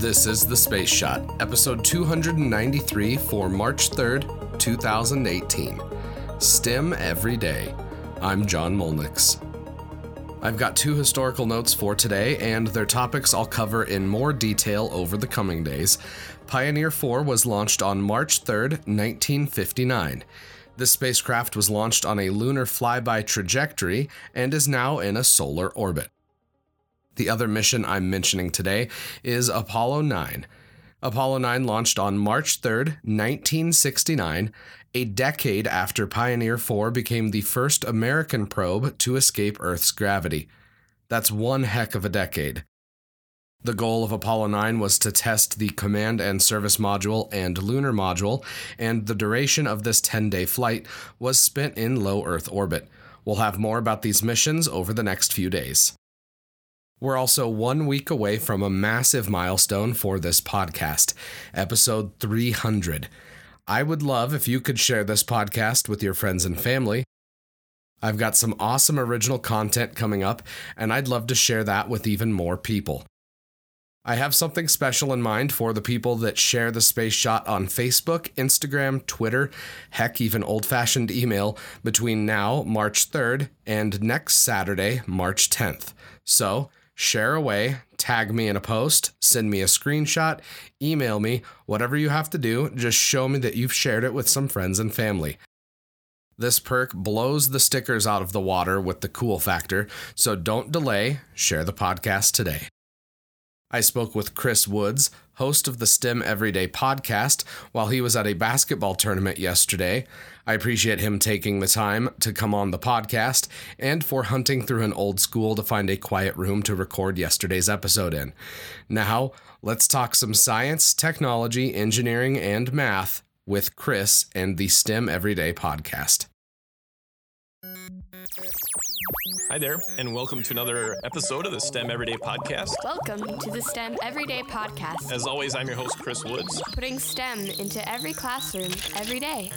This is The Space Shot, episode 293 for March 3rd, 2018. STEM Every Day. I'm John Mulnix. I've got two historical notes for today, and their topics I'll cover in more detail over the coming days. Pioneer 4 was launched on March 3rd, 1959. This spacecraft was launched on a lunar flyby trajectory and is now in a solar orbit. The other mission I'm mentioning today is Apollo 9. Apollo 9 launched on March 3rd, 1969, a decade after Pioneer 4 became the first American probe to escape Earth's gravity. That's one heck of a decade. The goal of Apollo 9 was to test the Command and Service Module and Lunar Module, and the duration of this 10 day flight was spent in low Earth orbit. We'll have more about these missions over the next few days. We're also one week away from a massive milestone for this podcast, episode 300. I would love if you could share this podcast with your friends and family. I've got some awesome original content coming up, and I'd love to share that with even more people. I have something special in mind for the people that share the space shot on Facebook, Instagram, Twitter, heck, even old fashioned email between now, March 3rd, and next Saturday, March 10th. So, share away, tag me in a post, send me a screenshot, email me, whatever you have to do, just show me that you've shared it with some friends and family. This perk blows the stickers out of the water with the cool factor, so don't delay, share the podcast today. I spoke with Chris Woods, host of the STEM Everyday podcast, while he was at a basketball tournament yesterday. I appreciate him taking the time to come on the podcast and for hunting through an old school to find a quiet room to record yesterday's episode in. Now, let's talk some science, technology, engineering, and math with Chris and the STEM Everyday podcast. Hi there, and welcome to another episode of the STEM Everyday Podcast. Welcome to the STEM Everyday Podcast, As always, I'm your host, Chris Woods. putting STEM into every classroom every day.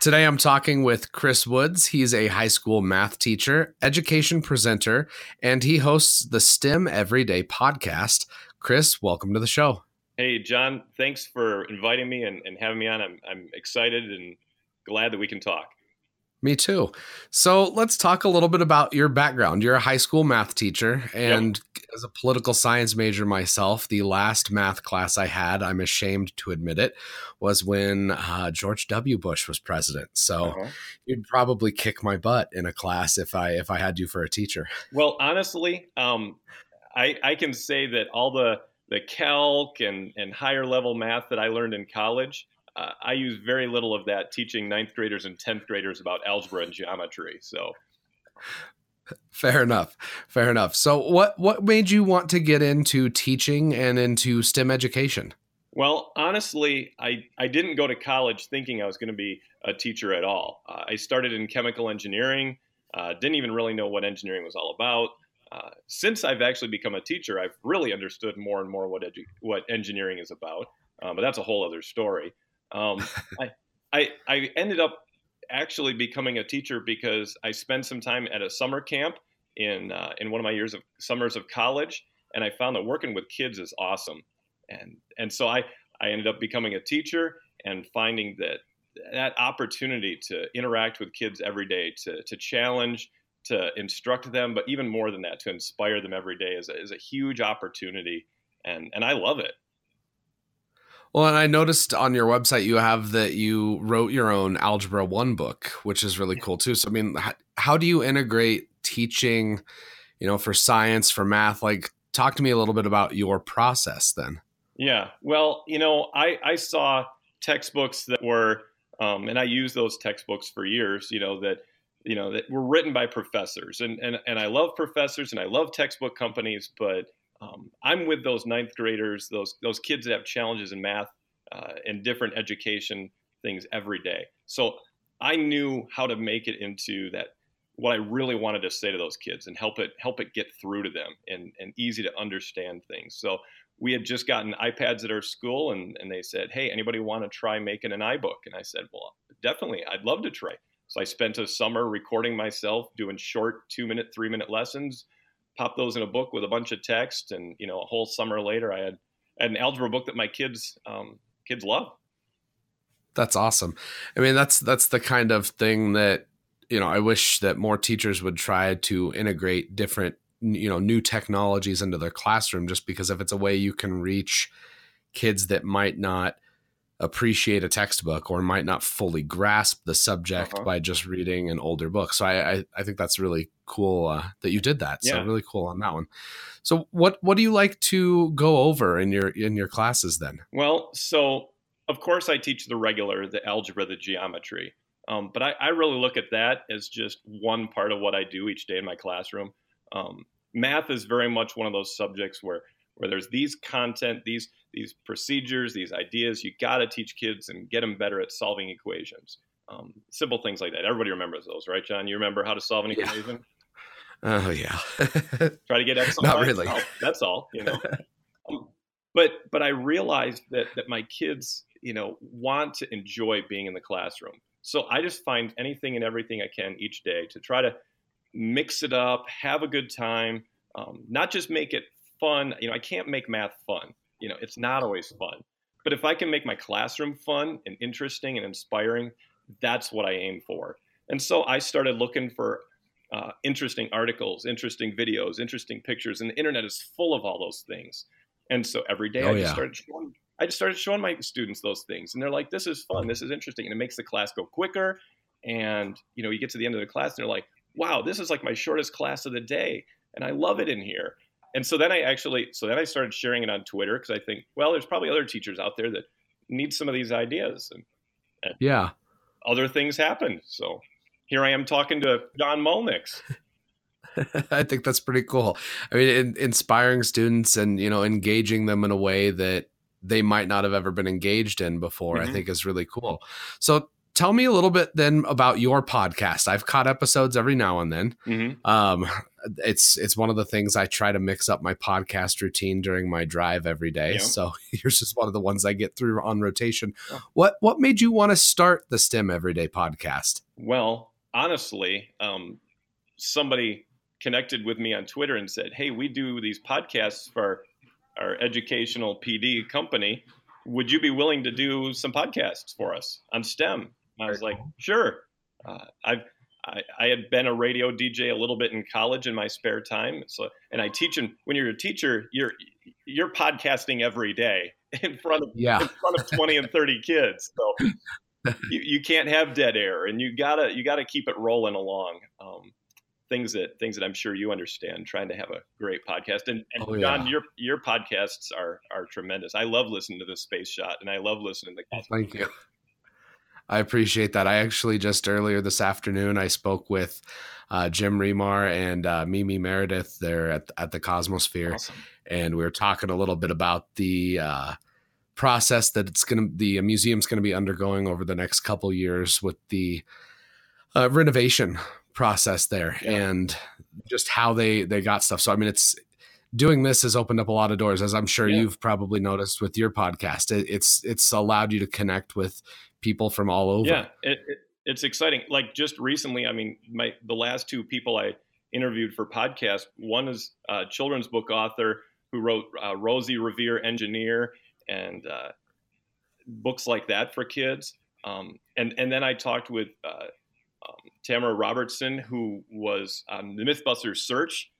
Today I'm talking with Chris Woods. He's a high school math teacher, education presenter, and he hosts the STEM Everyday podcast. Chris, welcome to the show. Hey, John, thanks for inviting me and, and having me on. I'm, I'm excited and glad that we can talk. Me too. So let's talk a little bit about your background. You're a high school math teacher, and as a political science major myself, the last math class I had, I'm ashamed to admit it, was when uh, George W. Bush was president. So Uh-huh. you'd probably kick my butt in a class if I if I had you for a teacher. Well, honestly, um, I, I can say that all the, the calc and, and higher level math that I learned in college, uh, I use very little of that teaching ninth graders and 10th graders about algebra and geometry. So, Fair enough. Fair enough. So what what made you want to get into teaching and into STEM education? Well, honestly, I, I didn't go to college thinking I was going to be a teacher at all. Uh, I started in chemical engineering, uh, didn't even really know what engineering was all about. Uh, since I've actually become a teacher, I've really understood more and more what edu- what engineering is about. Um, but that's a whole other story. Um, I, I I ended up actually becoming a teacher because I spent some time at a summer camp in uh, in one of my years of summers of college, and I found that working with kids is awesome and and so I I ended up becoming a teacher and finding that that opportunity to interact with kids every day to to challenge to instruct them but even more than that to inspire them every day is a, is a huge opportunity and and I love it Well, and I noticed on your website you have that you wrote your own Algebra 1 book, which is really cool too. So I mean, how, how do you integrate teaching, you know, for science, for math? Like talk to me a little bit about your process then. Yeah. Well, you know, I, I saw textbooks that were, um, and I used those textbooks for years, you know, that, you know, that were written by professors. And, and, and I love professors and I love textbook companies, but um, I'm with those ninth graders, those, those kids that have challenges in math uh, and different education things every day. So I knew how to make it into that what I really wanted to say to those kids and help it help it get through to them and, and easy to understand things. So we had just gotten iPads at our school and, and they said, Hey, anybody want to try making an iBook? And I said, Well, definitely, I'd love to try. So I spent a summer recording myself doing short two minute, three minute lessons, pop those in a book with a bunch of text, and you know, a whole summer later, I had, had an algebra book that my kids um, kids love. That's awesome. I mean, that's that's the kind of thing that you know. I wish that more teachers would try to integrate different you know new technologies into their classroom, just because if it's a way you can reach kids that might not appreciate a textbook or might not fully grasp the subject uh-huh. by just reading an older book. So I I, I think that's really cool uh, that you did that. Yeah. So really cool on that one. So what what do you like to go over in your in your classes then? Well, so of course I teach the regular, the algebra, the geometry. Um, but I, I, really look at that as just one part of what I do each day in my classroom. Um, math is very much one of those subjects where where there's these content, these these procedures, these ideas. You got to teach kids and get them better at solving equations. Um, simple things like that. Everybody remembers those, right, John? You remember how to solve an yeah. equation? Oh yeah. Try to get X. Not really. That's all. You know. Um, but but I realized that that my kids, you know, want to enjoy being in the classroom. So I just find anything and everything I can each day to try to mix it up, have a good time, um, not just make it fun. You know, I can't make math fun. You know, it's not always fun. But if I can make my classroom fun and interesting and inspiring, that's what I aim for. And so I started looking for uh, interesting articles, interesting videos, interesting pictures, and the internet is full of all those things. And so every day oh, I just yeah. started showing, I just started showing my students those things, and they're like, "This is fun. This is interesting," and it makes the class go quicker. And you know, you get to the end of the class, and they're like, "Wow, this is like my shortest class of the day, and I love it in here." And so then I actually, so then I started sharing it on Twitter because I think, well, there's probably other teachers out there that need some of these ideas, and, and yeah, other things happen. So here I am talking to John Mulnix. I think that's pretty cool. I mean, in, inspiring students and you know engaging them in a way that they might not have ever been engaged in before, mm-hmm. I think is really cool. So tell me a little bit then about your podcast. I've caught episodes every now and then. Mm-hmm. Um, it's it's one of the things I try to mix up my podcast routine during my drive every day. Yeah. So here's just one of the ones I get through on rotation. What what made you want to start the STEM Everyday podcast? Well, honestly, um, somebody connected with me on Twitter and said, "Hey, we do these podcasts for our educational PD company. Would you be willing to do some podcasts for us on STEM?" And I was like, "Sure." Uh, I've I, I, had been a radio DJ a little bit in college in my spare time. So, and I teach. And when you're a teacher, you're you're podcasting every day in front of yeah. in front of twenty and thirty kids. So you, you can't have dead air, and you gotta you gotta keep it rolling along. Um, things that things that I'm sure you understand. Trying to have a great podcast, and, and oh, John, yeah. your your podcasts are are tremendous. I love listening to the Space Shot, and I love listening to. Oh, thank you. I appreciate that. I actually just earlier this afternoon I spoke with uh, Jim Remar and uh, Mimi Meredith there at at the Cosmosphere, awesome. and we were talking a little bit about the uh, process that it's going to the museum's going to be undergoing over the next couple years with the uh, renovation process there yeah. and just how they they got stuff. So I mean, it's doing this has opened up a lot of doors, as I'm sure yeah. you've probably noticed with your podcast. It, it's it's allowed you to connect with people from all over. Yeah, it, it, it's exciting. Like just recently, I mean, my the last two people I interviewed for podcast. One is a children's book author who wrote uh, Rosie Revere Engineer and uh, books like that for kids. Um, and and then I talked with uh, um, Tamara Robertson, who was um, the MythBusters Search,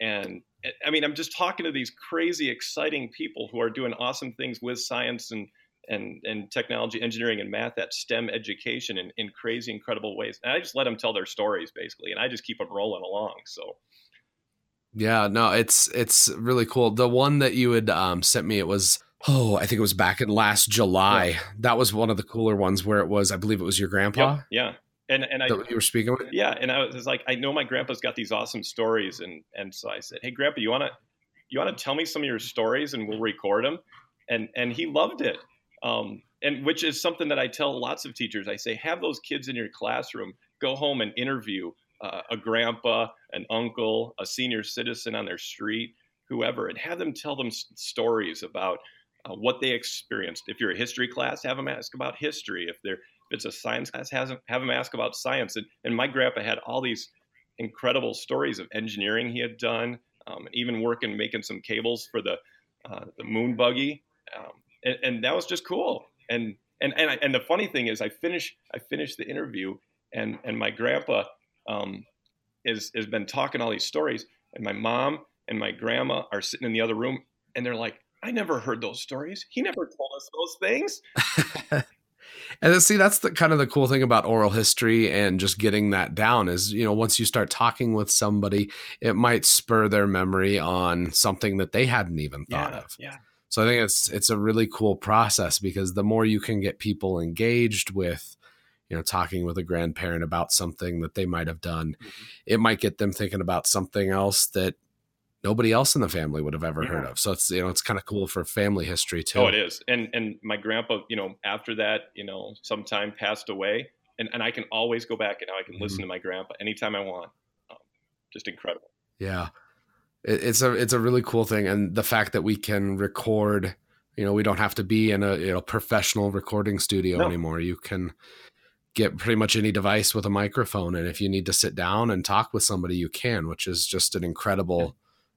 and I mean, I'm just talking to these crazy, exciting people who are doing awesome things with science and and, and technology, engineering, and math, that STEM education in, in crazy, incredible ways. And I just let them tell their stories basically, and I just keep them rolling along. So, yeah, no, it's it's really cool. The one that you had um, sent me, it was oh, I think it was back in last July. Yeah. That was one of the cooler ones where it was, I believe it was your grandpa. Yeah. yeah. And and I you were speaking with. Yeah, and I was like, I know my grandpa's got these awesome stories, and and so I said, hey, grandpa, you wanna you wanna tell me some of your stories, and we'll record them. And and he loved it. Um, and which is something that I tell lots of teachers. I say, have those kids in your classroom go home and interview uh, a grandpa, an uncle, a senior citizen on their street, whoever, and have them tell them s- stories about uh, what they experienced. If you're a history class, have them ask about history. If they're if it's a science class, have them, have them ask about science. And, and my grandpa had all these incredible stories of engineering he had done, um, even working making some cables for the uh, the moon buggy, um, and, and, that was just cool. And and and I, and the funny thing is, I finished I finished the interview, and and my grandpa um, is has been talking all these stories, and my mom and my grandma are sitting in the other room, and they're like, I never heard those stories. He never told us those things. and see, that's the kind of the cool thing about oral history and just getting that down is, you know, once you start talking with somebody, it might spur their memory on something that they hadn't even thought yeah, of. Yeah. So I think it's it's a really cool process because the more you can get people engaged with, you know, talking with a grandparent about something that they might have done, mm-hmm. it might get them thinking about something else that nobody else in the family would have ever yeah. heard of. So it's you know it's kind of cool for family history too. Oh, it is. And and my grandpa, you know, after that, you know, sometime passed away, and and I can always go back and now I can mm-hmm. listen to my grandpa anytime I want. Um, just incredible. Yeah, it's a it's a really cool thing, and the fact that we can record. You know, we don't have to be in a you know professional recording studio no. anymore. You can get pretty much any device with a microphone and if you need to sit down and talk with somebody you can which is just an incredible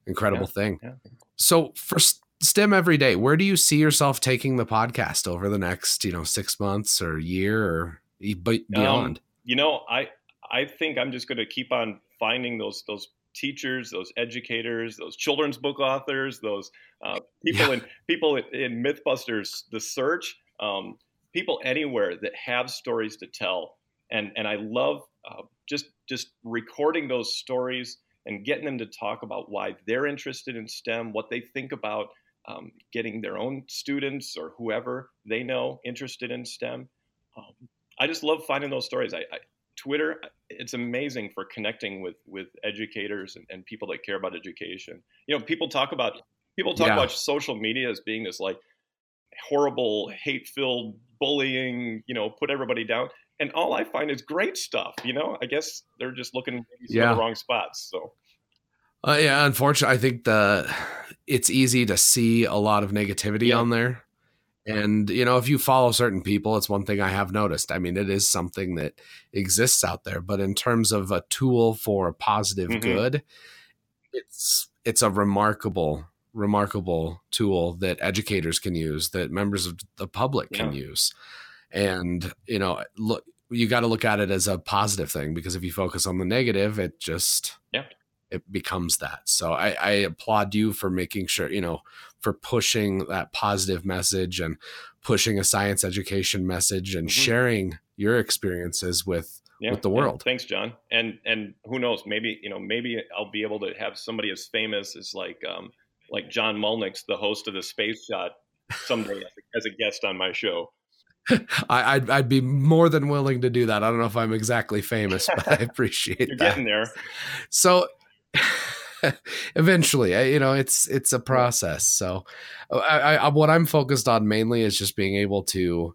incredible yeah, thing. Yeah. So for STEM every day, where do you see yourself taking the podcast over the next, you know, six months or year or um, beyond? Um, you know, I I think I'm just going to keep on finding those those teachers, those educators, those children's book authors, those uh, people yeah. in people in, in, MythBusters, the search, um, people anywhere that have stories to tell, and and I love uh, just just recording those stories and getting them to talk about why they're interested in STEM, what they think about um, getting their own students or whoever they know interested in STEM. Um, I just love finding those stories. I, I, Twitter, it's amazing for connecting with with educators and, and, people that care about education. You know, people talk about people talk yeah. about social media as being this like horrible, hate filled bullying. You know, put everybody down and all I find is great stuff. You know, I guess they're just looking yeah. in the wrong spots. So. Uh, yeah, unfortunately, I think the it's easy to see a lot of negativity yeah. on there, and you know, if you follow certain people, it's one thing I have noticed. I mean, it is something that exists out there, but in terms of a tool for a positive mm-hmm. good, it's it's a remarkable remarkable tool that educators can use, that members of the public can yeah. use and you know look you got to look at it as a positive thing because if you focus on the negative it just yeah it becomes that so I, I applaud you for making sure you know for pushing that positive message and pushing a science education message and mm-hmm. sharing your experiences with yeah, with the world. Yeah. Thanks, John. And and who knows? Maybe you know, maybe I'll be able to have somebody as famous as like um, like John Mulnix, the host of the Space Shot, someday as a guest on my show. I, would I'd be more than willing to do that. I don't know if I'm exactly famous, but I appreciate You're that. getting there. So eventually, you know, it's it's a process. So I, I, what I'm focused on mainly is just being able to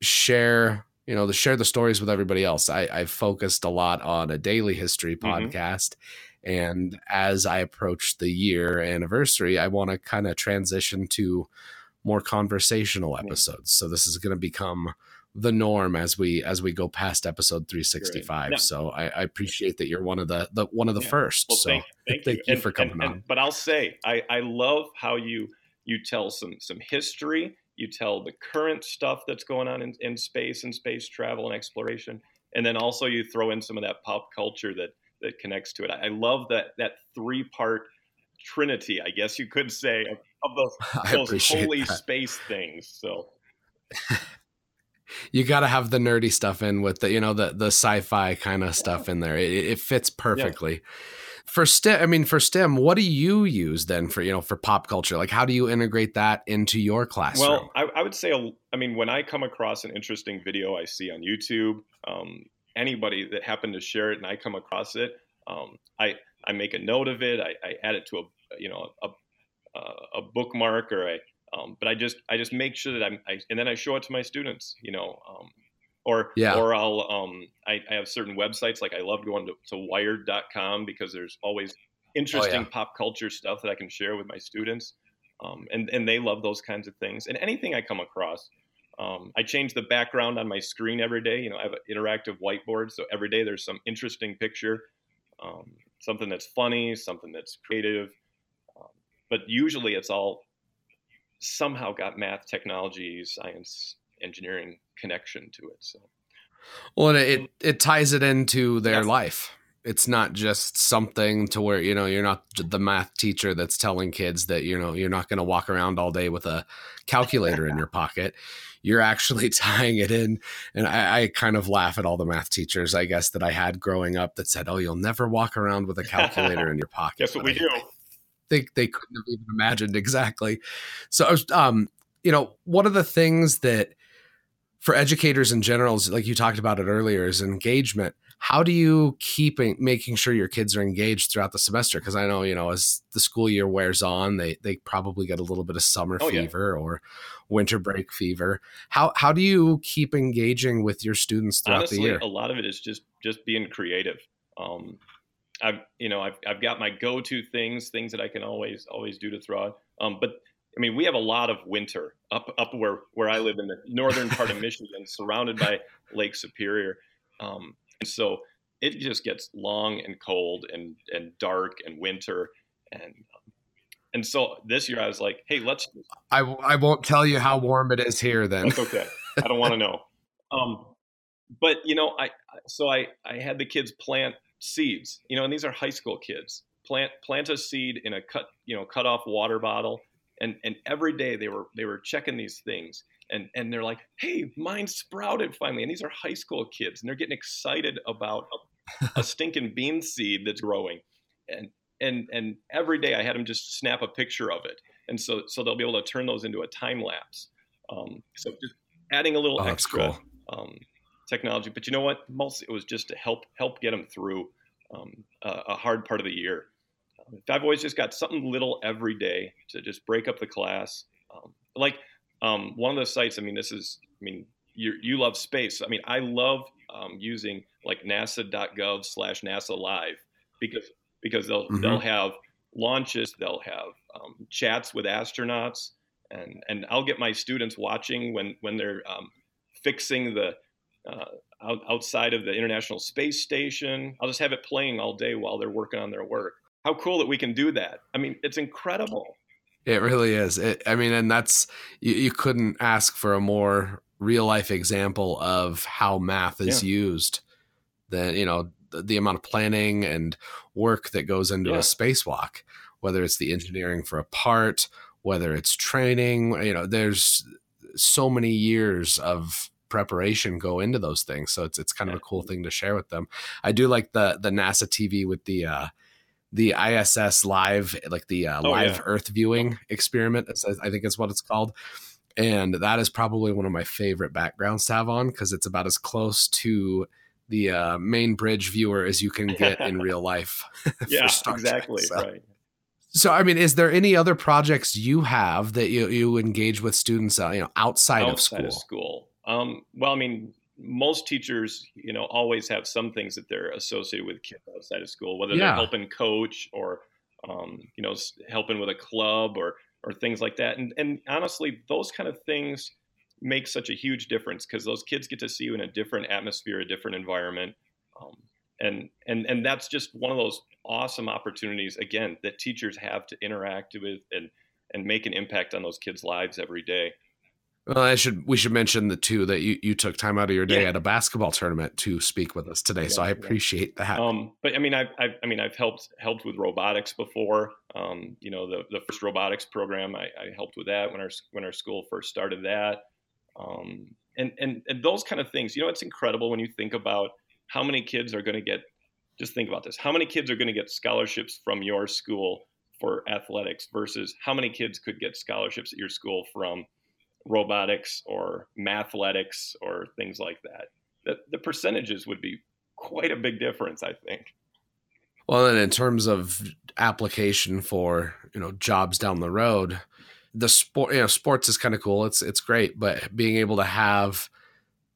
share, you know, to share the stories with everybody else. I, I've focused a lot on a daily history mm-hmm. podcast. Mm-hmm. And as I approach the year anniversary, I want to kind of transition to more conversational episodes. So this is going to become the norm as we as we go past episode 365 no. so I, I, appreciate that you're one of the, the one of the yeah. first. Well, so thank, thank, thank you, you and, for coming and, on. and, but i'll say I, I love how you you tell some some history. You tell the current stuff that's going on in, in space and space travel and exploration. And then also you throw in some of that pop culture that that connects to it. I, I love that that three part trinity i guess you could say of, of those, those holy that. space things. So you got to have the nerdy stuff in with the you know the the sci-fi kind of stuff in there. It, it fits perfectly. Yeah. For STEM, I mean, for STEM, what do you use then for you know for pop culture? Like, how do you integrate that into your classroom? Well, I, I would say, I mean, when I come across an interesting video I see on YouTube, um, anybody that happened to share it and I come across it, um, I I make a note of it. I, I add it to a you know a, uh, a bookmark or a um, but I just I just make sure that I'm I, and then I show it to my students, you know, um, or yeah. or I'll um, I, I, have certain websites like I love going to, to Wired.com because there's always interesting oh, yeah. pop culture stuff that I can share with my students, um, and and they love those kinds of things. And anything I come across, Um, I change the background on my screen every day. You know, I have an interactive whiteboard, so every day there's some interesting picture, um, something that's funny, something that's creative. Um, but usually it's all somehow got math, technology, science, engineering connection to it. So, well, and it it ties it into their life. It's not just something to where you know you're not the math teacher that's telling kids that you know you're not going to walk around all day with a calculator in your pocket. You're actually tying it in, and I, I, kind of laugh at all the math teachers, I guess, that I had growing up that said, "Oh, you'll never walk around with a calculator in your pocket." That's what we do think they couldn't have even imagined exactly. So I was, um, you know, one of the things that for educators in general like you talked about it earlier is engagement. How do you keep making sure your kids are engaged throughout the semester? Because I know, you know, as the school year wears on, they they probably get a little bit of summer oh, fever yeah. or winter break fever. How how do you keep engaging with your students throughout Honestly, the year? A lot of it is just just being creative. Um, I've you know I've I've got my go-to things, things that I can always always do to throw. Um, but I mean, we have a lot of winter up up where where I live in the northern part of Michigan, surrounded by Lake Superior, um, and so it just gets long and cold and and dark and winter and and so this year I was like, hey, let's. I, I won't tell you how warm it is here. Then that's okay. I don't want to know. Um, but you know, I so I I had the kids plant seeds, you know, and these are high school kids. Plant plant a seed in a cut, you know, cut off water bottle, and and every day they were they were checking these things, and and they're like, hey, mine sprouted finally, and these are high school kids, and they're getting excited about a, a stinking bean seed that's growing, and and and every day I had them just snap a picture of it, and so so they'll be able to turn those into a time lapse. Um, so just adding a little oh, extra. Cool. Um, technology. But you know what? Mostly it was just to help help get them through um, a, a, hard part of the year. If I've always just got something little every day to just break up the class, um, like um, one of the sites. I mean, this is. I mean, you you love space. I mean, I love um, using like NASA.gov/slash NASA Live because because they'll mm-hmm. they'll have launches, they'll have um, chats with astronauts, and and I'll get my students watching when when they're um, fixing the Uh, out, outside of the International Space Station. I'll just have it playing all day while they're working on their work. How cool that we can do that. I mean, it's incredible. It really is. It, I mean, and that's, you, you, couldn't ask for a more real life example of how math is yeah. used than, you know, the, the, amount of planning and work that goes into yeah. a spacewalk, whether it's the engineering for a part, whether it's training, you know, there's so many years of preparation go into those things. So it's it's kind of a cool thing to share with them. I do like the the NASA TV with the uh the ISS live like the uh, oh, live yeah. Earth viewing experiment. I think is what it's called. And that is probably one of my favorite backgrounds to have on because it's about as close to the uh, main bridge viewer as you can get in real life. yeah, exactly. So. Right. So, I mean, is there any other projects you have that you, you engage with students, uh, you know, outside, outside of school? Of school. Um, well, I mean, most teachers, you know, always have some things that they're associated with kids outside of school, whether yeah. they're helping coach or, um, you know, helping with a club or or things like that. And and honestly, those kind of things make such a huge difference because those kids get to see you in a different atmosphere, a different environment, um, and and and that's just one of those awesome opportunities again that teachers have to interact with and and make an impact on those kids' lives every day. Well, I should we should mention the two that you, you took time out of your day yeah. at a basketball tournament to speak with us today. Yeah, so I appreciate yeah. that. Um, but I mean, I've, I've, i mean, I've helped helped with robotics before. Um, you know, the the first robotics program, I, I, helped with that when our when our school first started that. Um, and and and those kind of things. You know, it's incredible when you think about how many kids are going to get. Just think about this: how many kids are going to get scholarships from your school for athletics versus how many kids could get scholarships at your school from robotics or mathletics or things like that. The, the percentages would be quite a big difference, I think. Well, and in terms of application for you know jobs down the road, the sport you know sports is kind of cool. It's it's great, but being able to have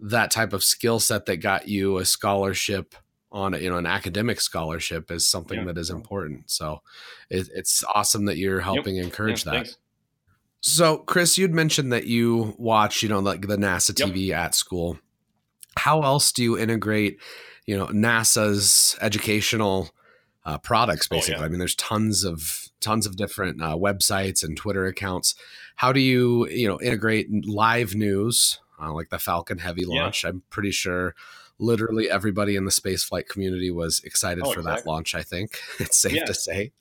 that type of skill set that got you a scholarship on you know an academic scholarship is something yeah. that is important. So it, it's awesome that you're helping yep. encourage yeah, that. Thanks. So, Chris, you'd mentioned that you watch, you know, like the NASA Yep. TV at school. How else do you integrate, you know, NASA's educational uh, products? Oh, yeah. Basically, I mean, there's tons of tons of different uh, websites and Twitter accounts. How do you, you know, integrate live news uh, like the Falcon Heavy Yeah. launch? I'm pretty sure. Literally everybody in the spaceflight community was excited Oh, for that launch. I think it's safe Yeah. to say.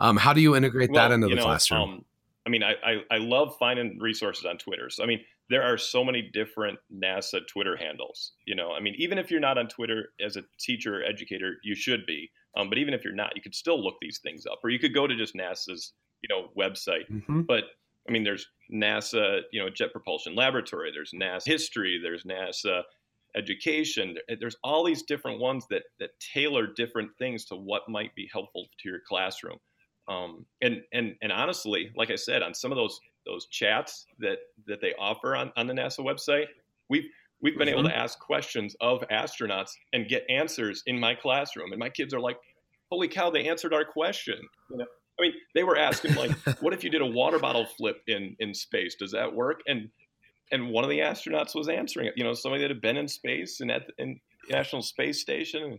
Um, how do you integrate that into the know, classroom? Um, I mean, I, I, I love finding resources on Twitter. So, I mean, there are so many different NASA Twitter handles. You know, I mean, even if you're not on Twitter as a teacher or educator, you should be. Um, but even if you're not, you could still look these things up, or you could go to just NASA's, you know, website. Mhm. But I mean, there's NASA, you know, Jet Propulsion Laboratory. There's NASA History. There's NASA Education. There's all these different ones that that tailor different things to what might be helpful to your classroom. Um, and and and honestly, like I said, on some of those those chats that that they offer on on the NASA website, we've we've been able to ask questions of astronauts and get answers in my classroom, and my kids are like, "Holy cow! They answered our question!" You know, I mean, they were asking like, "What if you did a water bottle flip in in space? Does that work?" And and one of the astronauts was answering it. You know, somebody that had been in space and at the in National Space Station.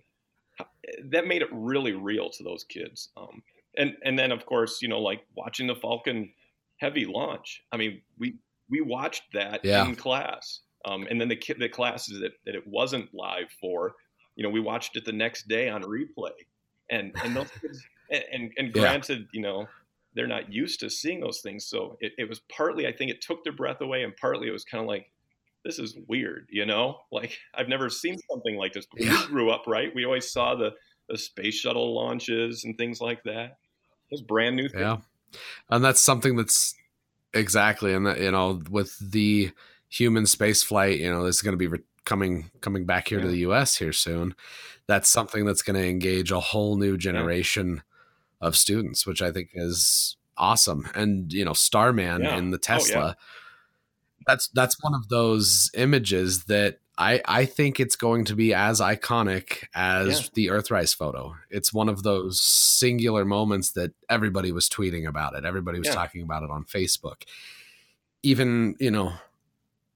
That made it really real to those kids. Um, and and then of course, you know, like watching the Falcon Heavy launch. I mean, we we watched that Yeah. in class. Um, and then the the classes that, that it wasn't live for, you know, we watched it the next day on replay. And and those kids and and, and Yeah. granted, you know, they're not used to seeing those things. So it, it was partly, I think it took their breath away, and partly it was kind of like, this is weird, you know? Like I've never seen something like this. Yeah. We grew up, right? We always saw the, the space shuttle launches and things like that. It was brand new thing. Yeah. And that's something that's exactly, and that, you know, with the human space flight, you know, this is going to be re- coming coming back here to the U.S. here soon. That's something that's going to engage a whole new generation of students, which I think is awesome. And you know, Starman Yeah. in the Oh, yeah. Tesla. That's that's one of those images that I I think it's going to be as iconic as Yeah. the Earthrise photo. It's one of those singular moments that everybody was tweeting about it. Everybody was Yeah. talking about it on Facebook. Even you know,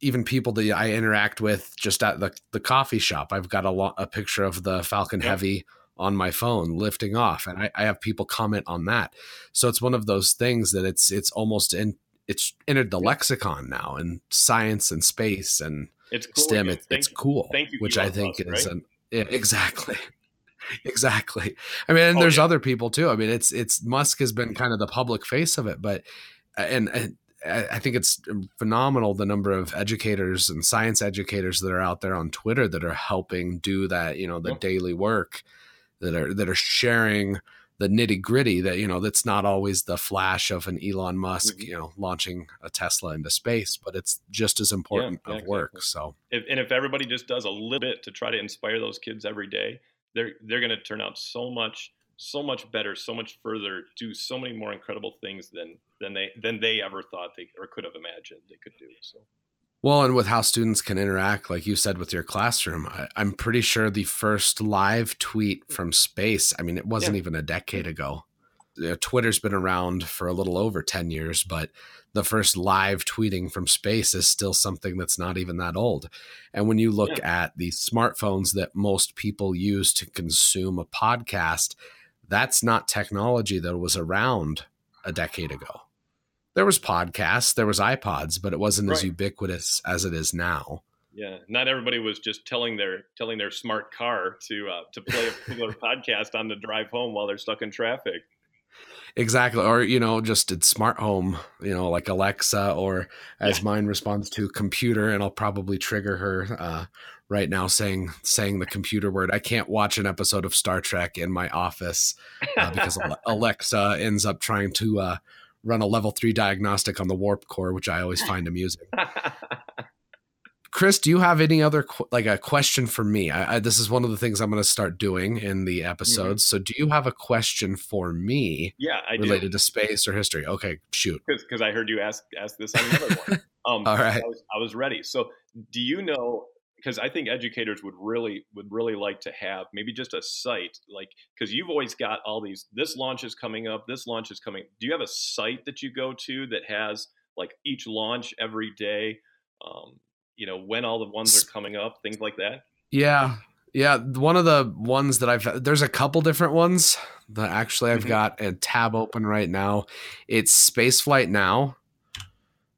even people that I interact with just at the the coffee shop. I've got a lot a picture of the Falcon Yeah. Heavy on my phone lifting off, and I, I have people comment on that. So it's one of those things that it's it's almost in it's entered the lexicon now in science and space and It's cool. STEM. It, thank it's cool, thank you, which Elon I think Musk, is right? an yeah, exactly. Exactly. I mean, and Oh, there's yeah. other people too. I mean, it's it's Musk has been kind of the public face of it, but uh, and, and I I think it's phenomenal the number of educators and science educators that are out there on Twitter that are helping do that. You know, the Yeah. daily work that are that are sharing the nitty gritty. That you know, that's not always the flash of an Elon Musk, Mhm. you know, launching a Tesla into space, but it's just as important yeah, of work. exactly. So if, and if everybody just does a little bit to try to inspire those kids every day, they're they're going to turn out so much so much better, so much further, do so many more incredible things than than they than they ever thought they or could have imagined they could do. So Well, and with how students can interact, like you said, with your classroom, I, I'm pretty sure the first live tweet from space, I mean, it wasn't Yeah. even a decade mm-hmm. ago. You know, Twitter's been around for a little over 10 years, but the first live tweeting from space is still something that's not even that old. And when you look at the smartphones that most people use to consume a podcast, that's not technology that was around a decade ago. There was podcasts, there was iPods, but it wasn't as ubiquitous as it is now. yeah, not everybody was just telling their telling their smart car to uh, to play a particular podcast on the drive home while they're stuck in traffic. Exactly. Or, you know, just did smart home, you know, like Alexa, or as Yeah. mine responds to computer, and I'll probably trigger her uh, right now saying saying the computer word. I can't watch an episode of Star Trek in my office uh, because Alexa ends up trying to uh, run a level three diagnostic on the warp core, which I always find amusing. Chris, do you have any other like a question for me? I, I, this is one of the things I'm going to start doing in the episodes. So, do you have a question for me yeah, I do related to space or history? Okay, shoot. because I heard you ask ask this on another one. Um, All right. I was, I was ready. So, do you know? Because I think educators would really would really like to have maybe just a site like because you've always got all these. This launch is coming up. This launch is coming. Do you have a site that you go to that has like each launch every day. Um, you know when all the ones are coming up, things like that. Yeah, yeah. One of the ones that I've there's a couple different ones that actually I've Mhm. got a tab open right now. It's Spaceflight Now.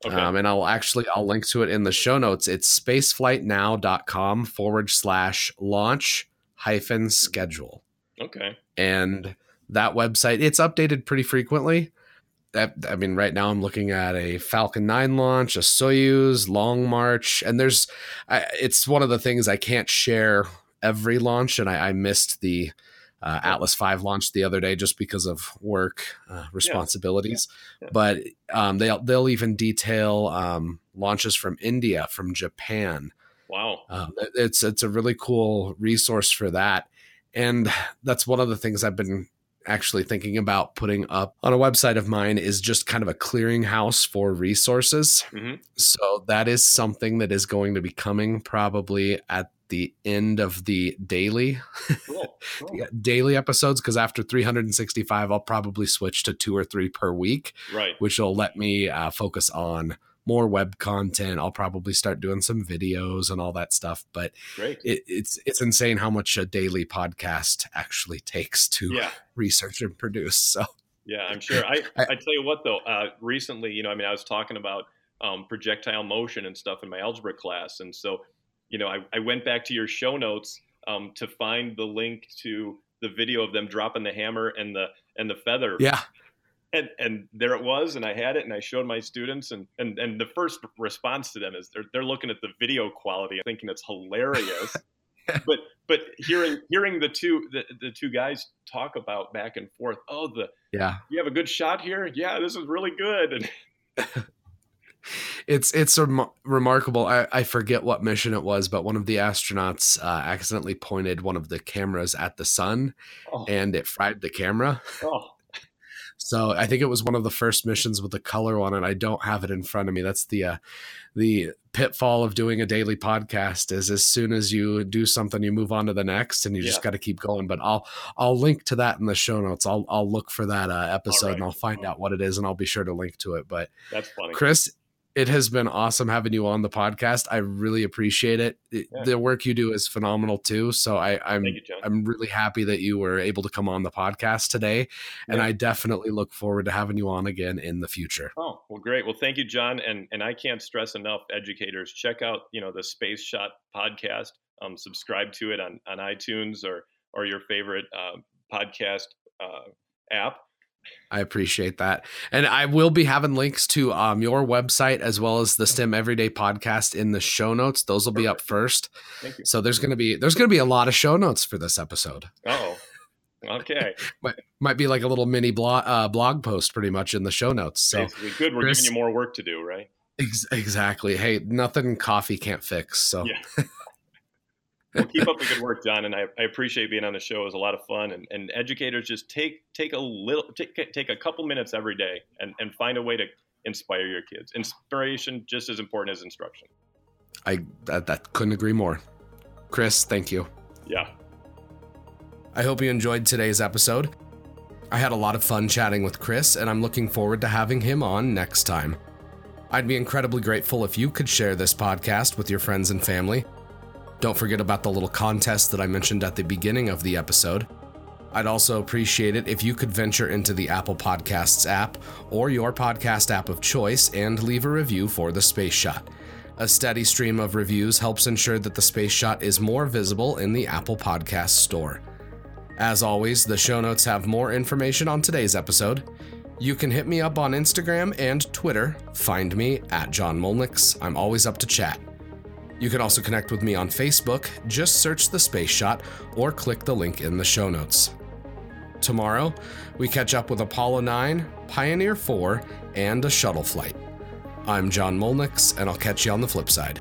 Okay. Um, and I'll actually I'll link to it in the show notes. It's spaceflightnow.com forward slash launch hyphen schedule. okay. And that website, it's updated pretty frequently. That, I mean, right now I'm looking at a Falcon 9 launch, a Soyuz, Long March, and there's, I, it's one of the things I can't share every launch, and I, I missed the uh, Atlas 5 launched the other day just because of work uh, responsibilities. Yeah. But um, they'll they'll even detail um, launches from India, from Japan. Wow. It- it's it's a really cool resource for that, and that's one of the things I've been actually thinking about putting up on a website of mine is just kind of a clearinghouse for resources. hmm So that is something that is going to be coming probably at the end of the daily Cool. cool. daily episodes because after 365 I'll probably switch to two or three per week Right. which will let me uh, focus on more web content. I'll probably start doing some videos and all that stuff. But Great. it, it's it's insane how much a daily podcast actually takes to Yeah. research and produce. So Yeah, I'm sure. I, I- I tell you what though, uh, recently, you know, I mean, I was talking about um, projectile motion and stuff in my algebra class, and so, you know, I, I went back to your show notes um, to find the link to the video of them dropping the hammer and the and the feather, yeah, and and there it was, and I had it, and I showed my students, and and and the first response to them is they're they're looking at the video quality, thinking it's hilarious. but but hearing hearing the two the, the two guys talk about back and forth, oh the yeah. you have a good shot here. Yeah, this is really good. And It's it's rem- remarkable. I, I forget what mission it was, but one of the astronauts uh, accidentally pointed one of the cameras at the sun, oh, and it fried the camera. oh, So I think it was one of the first missions with the color on it. I don't have it in front of me. That's the uh, the pitfall of doing a daily podcast is as soon as you do something, you move on to the next, and you just got to keep going. But I'll I'll link to that in the show notes. I'll I'll look for that uh, episode right. and I'll find out what it is, and I'll be sure to link to it. But that's funny. Chris. It has been awesome having you on the podcast. I really appreciate it. It- Yeah. The work you do is phenomenal too. So I, I'm you, I'm really happy that you were able to come on the podcast today. And I definitely look forward to having you on again in the future. Oh, well, great. Well, thank you, John. And and I can't stress enough, educators, check out you know the Space Shot podcast. Um, subscribe to it on on iTunes or or your favorite uh, podcast uh, app. I appreciate that. And I will be having links to um, your website as well as the STEM Everyday podcast in the show notes. Those will be up first. Thank you. So there's going to be there's going to be a lot of show notes for this episode. Oh, okay. Might be like a little mini blog uh, blog post pretty much in the show notes. So Basically, good. We're Chris- giving you more work to do, right? ex- exactly. Hey, nothing coffee can't fix. So Yeah. Well, keep up the good work, John, and I, I appreciate being on the show. It was a lot of fun, and, and educators just take take a little take take a couple minutes every day and, and find a way to inspire your kids. Inspiration just as important as instruction. I that, that couldn't agree more. Chris, thank you. Yeah. I hope you enjoyed today's episode. I had a lot of fun chatting with Chris, and I'm looking forward to having him on next time. I'd be incredibly grateful if you could share this podcast with your friends and family. Don't forget about the little contest that I mentioned at the beginning of the episode. I'd also appreciate it if you could venture into the Apple Podcasts app or your podcast app of choice and leave a review for the Space Shot. A steady stream of reviews helps ensure that the Space Shot is more visible in the Apple Podcast store. As always, the show notes have more information on today's episode. You can hit me up on Instagram and Twitter. Find me at John Mulnix. I'm always up to chat. You can also connect with me on Facebook. Just search the Space Shot or click the link in the show notes. Tomorrow, we catch up with Apollo 9, Pioneer 4, and a shuttle flight. I'm John Mulnix, and I'll catch you on the flip side.